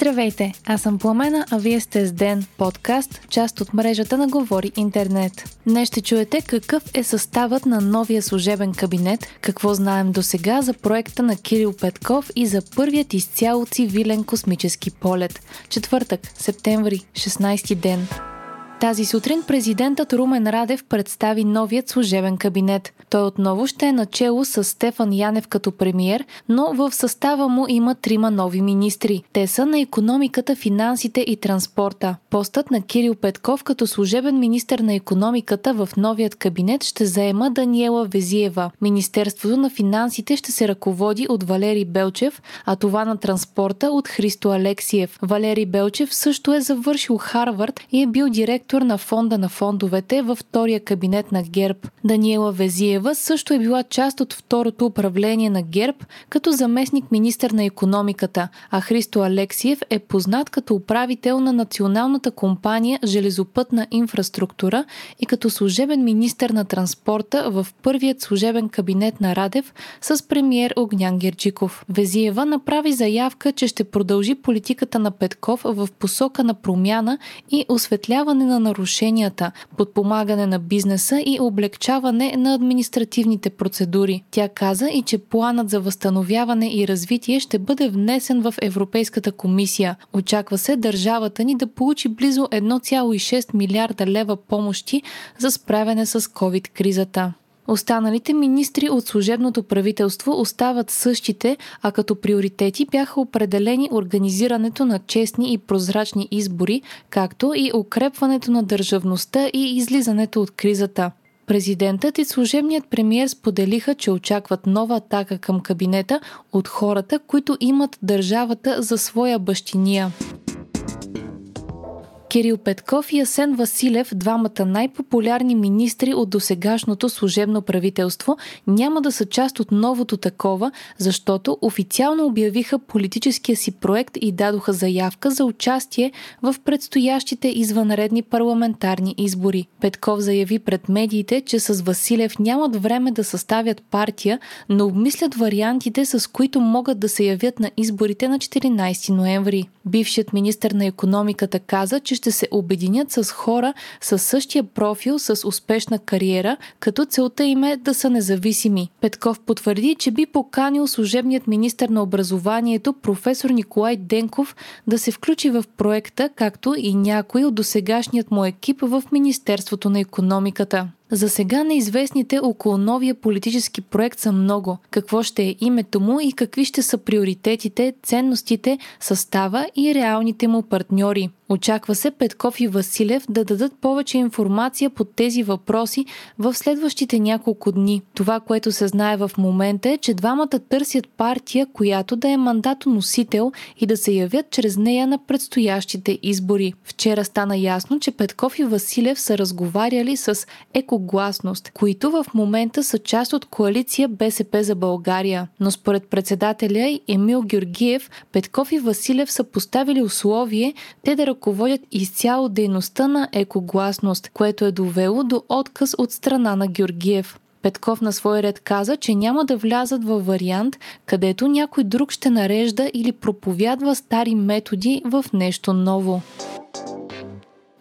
Здравейте, аз съм Пламена, а вие сте с Ден, подкаст, част от мрежата на Говори Интернет. Днес ще чуете какъв е съставът на новия служебен кабинет, какво знаем до сега за проекта на Кирил Петков и за първият изцяло цивилен космически полет. Четвъртък, септември, 16 ден. Тази сутрин президентът Румен Радев представи новият служебен кабинет. Той отново ще е начело с Стефан Янев като премиер, но в състава му има трима нови министри. Те са на економиката, финансите и транспорта. Постът на Кирил Петков като служебен министр на економиката в новият кабинет ще заема Даниела Везиева. Министерството на финансите ще се ръководи от Валери Белчев, а това на транспорта от Христо Алексиев. Валери Белчев също е завършил Харвард и е бил директор директор на фонда на фондовете във втория кабинет на ГЕРБ. Даниела Везиева също е била част от второто управление на ГЕРБ като заместник министър на економиката, а Христо Алексиев е познат като управител на националната компания Железопътна инфраструктура и като служебен министър на транспорта в първият служебен кабинет на Радев с премиер Огнян Герджиков. Везиева направи заявка, че ще продължи политиката на Петков в посока на промяна и осветляване на нарушенията, подпомагане на бизнеса и облегчаване на административните процедури. Тя каза и че планът за възстановяване и развитие ще бъде внесен в Европейската комисия. Очаква се държавата ни да получи близо 1,6 милиарда лева помощи за справяне с COVID-кризата. Останалите министри от служебното правителство остават същите, а като приоритети бяха определени организирането на честни и прозрачни избори, както и укрепването на държавността и излизането от кризата. Президентът и служебният премиер споделиха, че очакват нова атака към кабинета от хората, които имат държавата за своя бащиния. Кирил Петков и Асен Василев, двамата най-популярни министри от досегашното служебно правителство, няма да са част от новото такова, защото официално обявиха политическия си проект и дадоха заявка за участие в предстоящите извънредни парламентарни избори. Петков заяви пред медиите, че с Василев нямат време да съставят партия, но обмислят вариантите, с които могат да се явят на изборите на 14 ноември. Бившият министр на економиката каза, че ще се обединят с хора с същия профил, с успешна кариера, като целта им е да са независими. Петков потвърди, че би поканил служебният министр на образованието професор Николай Денков да се включи в проекта, както и някой от досегашният му екип в Министерството на економиката. За сега неизвестните около новия политически проект са много. Какво ще е името му и какви ще са приоритетите, ценностите, състава и реалните му партньори. Очаква се Петков и Василев да дадат повече информация по тези въпроси в следващите няколко дни. Това, което се знае в момента е, че двамата търсят партия, която да е мандатоносител и да се явят чрез нея на предстоящите избори. Вчера стана ясно, че Петков и Василев са разговаряли с Екогласност, които в момента са част от коалиция БСП за България. Но според председателя Емил Георгиев, Петков и Василев са поставили условие те да ръководят изцяло дейността на екогласност, което е довело до отказ от страна на Георгиев. Петков на свой ред каза, че няма да влязат във вариант, където някой друг ще нарежда или проповядва стари методи в нещо ново.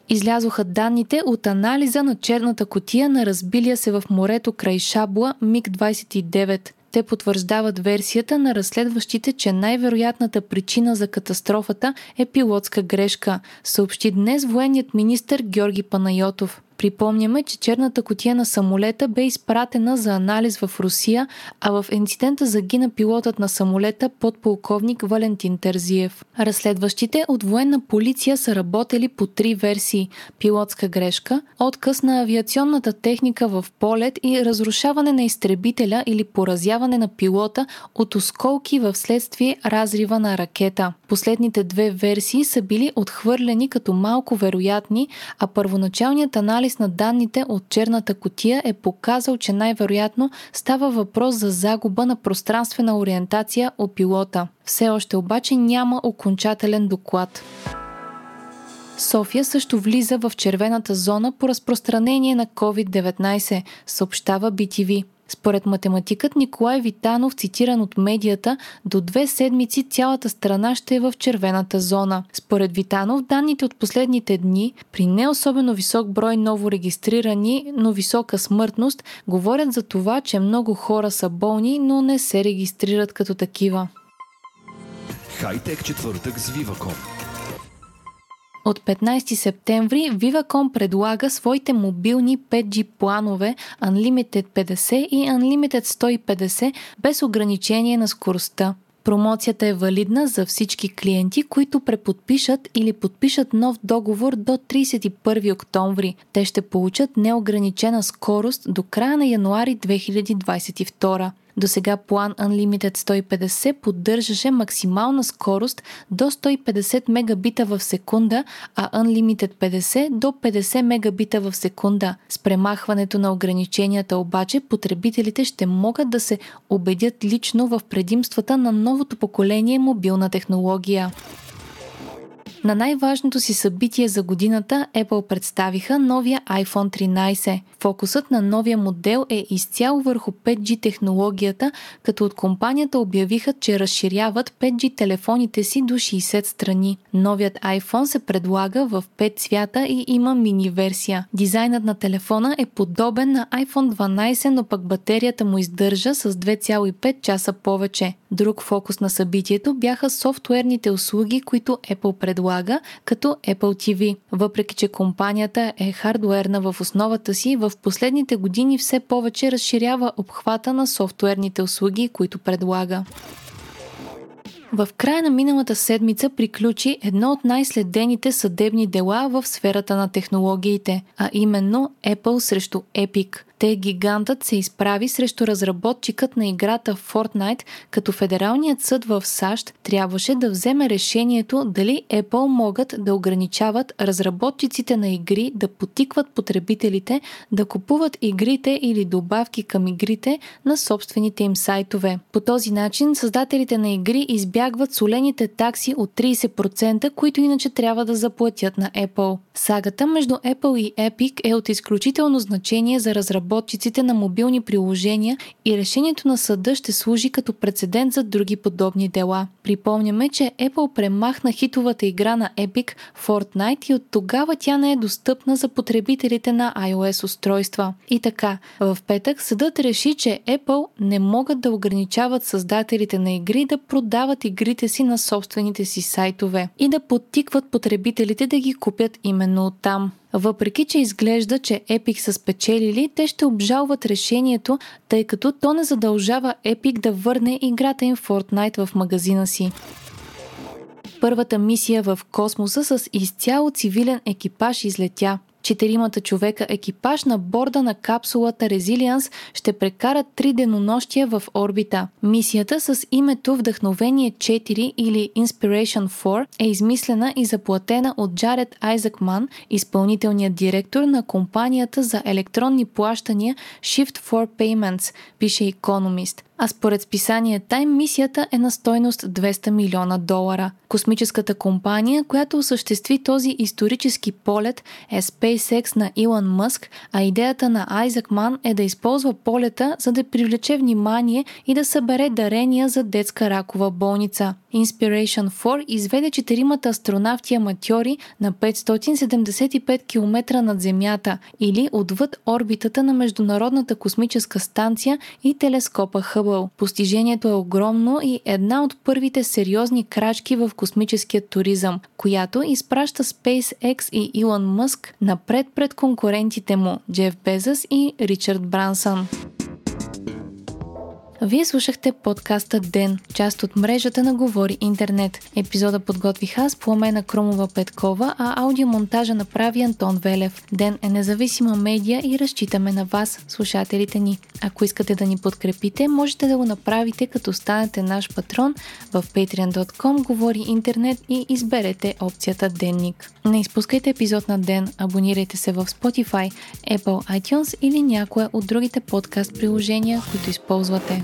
Излязоха данните от анализа на черната котия на разбилия се в морето край Шабла МиГ-29. Те потвърждават версията на разследващите, че най-вероятната причина за катастрофата е пилотска грешка, съобщи днес военният министр Георги Панайотов. Припомняме, че черната котия на самолета бе изпратена за анализ в Русия, а в инцидента загина пилотът на самолета подполковник Валентин Терзиев. Разследващите от военна полиция са работели по три версии – пилотска грешка, отказ на авиационната техника в полет и разрушаване на изтребителя или поразяване на пилота от осколки в следствие разрива на ракета. Последните две версии са били отхвърлени като малко вероятни, а първоначалният анализ анализ на данните от черната котия е показал, че най-вероятно става въпрос за загуба на пространствена ориентация от пилота. Все още обаче няма окончателен доклад. София също влиза в червената зона по разпространение на COVID-19, съобщава BTV. Според математикът Николай Витанов, цитиран от медията, до две седмици цялата страна ще е в червената зона. Според Витанов, данните от последните дни, при не особено висок брой ново регистрирани, но висока смъртност, говорят за това, че много хора са болни, но не се регистрират като такива. Хайтек четвъртък с Viva.com от 15 септември Viva.com предлага своите мобилни 5G планове Unlimited 50 и Unlimited 150 без ограничение на скоростта. Промоцията е валидна за всички клиенти, които преподпишат или подпишат нов договор до 31 октомври. Те ще получат неограничена скорост до края на януари 2022. До сега план Unlimited 150 поддържаше максимална скорост до 150 мегабита в секунда, а Unlimited 50 до 50 мегабита в секунда. С премахването на ограниченията обаче потребителите ще могат да се убедят лично в предимствата на новото поколение мобилна технология. На най-важното си събитие за годината Apple представиха новия iPhone 13. Фокусът на новия модел е изцяло върху 5G технологията, като от компанията обявиха, че разширяват 5G телефоните си до 60 страни. Новият iPhone се предлага в 5 цвята и има мини версия. Дизайнът на телефона е подобен на iPhone 12, но пък батерията му издържа с 2,5 часа повече. Друг фокус на събитието бяха софтуерните услуги, които Apple предлага, като Apple TV. Въпреки, че компанията е хардуерна в основата си, в последните години все повече разширява обхвата на софтуерните услуги, които предлага. В края на миналата седмица приключи едно от най-следените съдебни дела в сферата на технологиите, а именно Apple срещу Epic – те гигантът се изправи срещу разработчикът на играта Fortnite, като Федералният съд в САЩ трябваше да вземе решението дали Apple могат да ограничават разработчиците на игри да потикват потребителите да купуват игрите или добавки към игрите на собствените им сайтове. По този начин създателите на игри избягват солените такси от 30%, които иначе трябва да заплатят на Apple. Сагата между Apple и Epic е от изключително значение за разработчиците разработчиците на мобилни приложения и решението на съда ще служи като прецедент за други подобни дела. Припомняме, че Apple премахна хитовата игра на Epic Fortnite и от тогава тя не е достъпна за потребителите на iOS устройства. И така, в петък съдът реши, че Apple не могат да ограничават създателите на игри да продават игрите си на собствените си сайтове и да подтикват потребителите да ги купят именно оттам. Въпреки, че изглежда, че Epic са спечелили, те ще обжалват решението, тъй като то не задължава Epic да върне играта им Fortnite в магазина си. Първата мисия в космоса с изцяло цивилен екипаж излетя. Четиримата човека екипаж на борда на капсулата Resilience ще прекарат три денонощия в орбита. Мисията с името Вдъхновение 4 или Inspiration 4 е измислена и заплатена от Джаред Айзакман, изпълнителният директор на компанията за електронни плащания Shift 4 Payments, пише Economist а според списание Time мисията е на стойност 200 милиона долара. Космическата компания, която осъществи този исторически полет е SpaceX на Илон Мъск, а идеята на Айзак Ман е да използва полета, за да привлече внимание и да събере дарения за детска ракова болница. Inspiration 4 изведе четиримата астронавти аматьори на 575 км над Земята или отвъд орбитата на Международната космическа станция и телескопа Хъбъл. Постижението е огромно и една от първите сериозни крачки в космическия туризъм, която изпраща SpaceX и Илон Мъск напред пред конкурентите му Джеф Безъс и Ричард Брансън. Вие слушахте подкаста Ден, част от мрежата на Говори Интернет. Епизода подготвих аз, Пламена Кромова Петкова, а аудиомонтажа направи Антон Велев. Ден е независима медия и разчитаме на вас, слушателите ни. Ако искате да ни подкрепите, можете да го направите като станете наш патрон в patreon.com Говори Интернет и изберете опцията Денник. Не изпускайте епизод на Ден, абонирайте се в Spotify, Apple iTunes или някое от другите подкаст приложения, които използвате.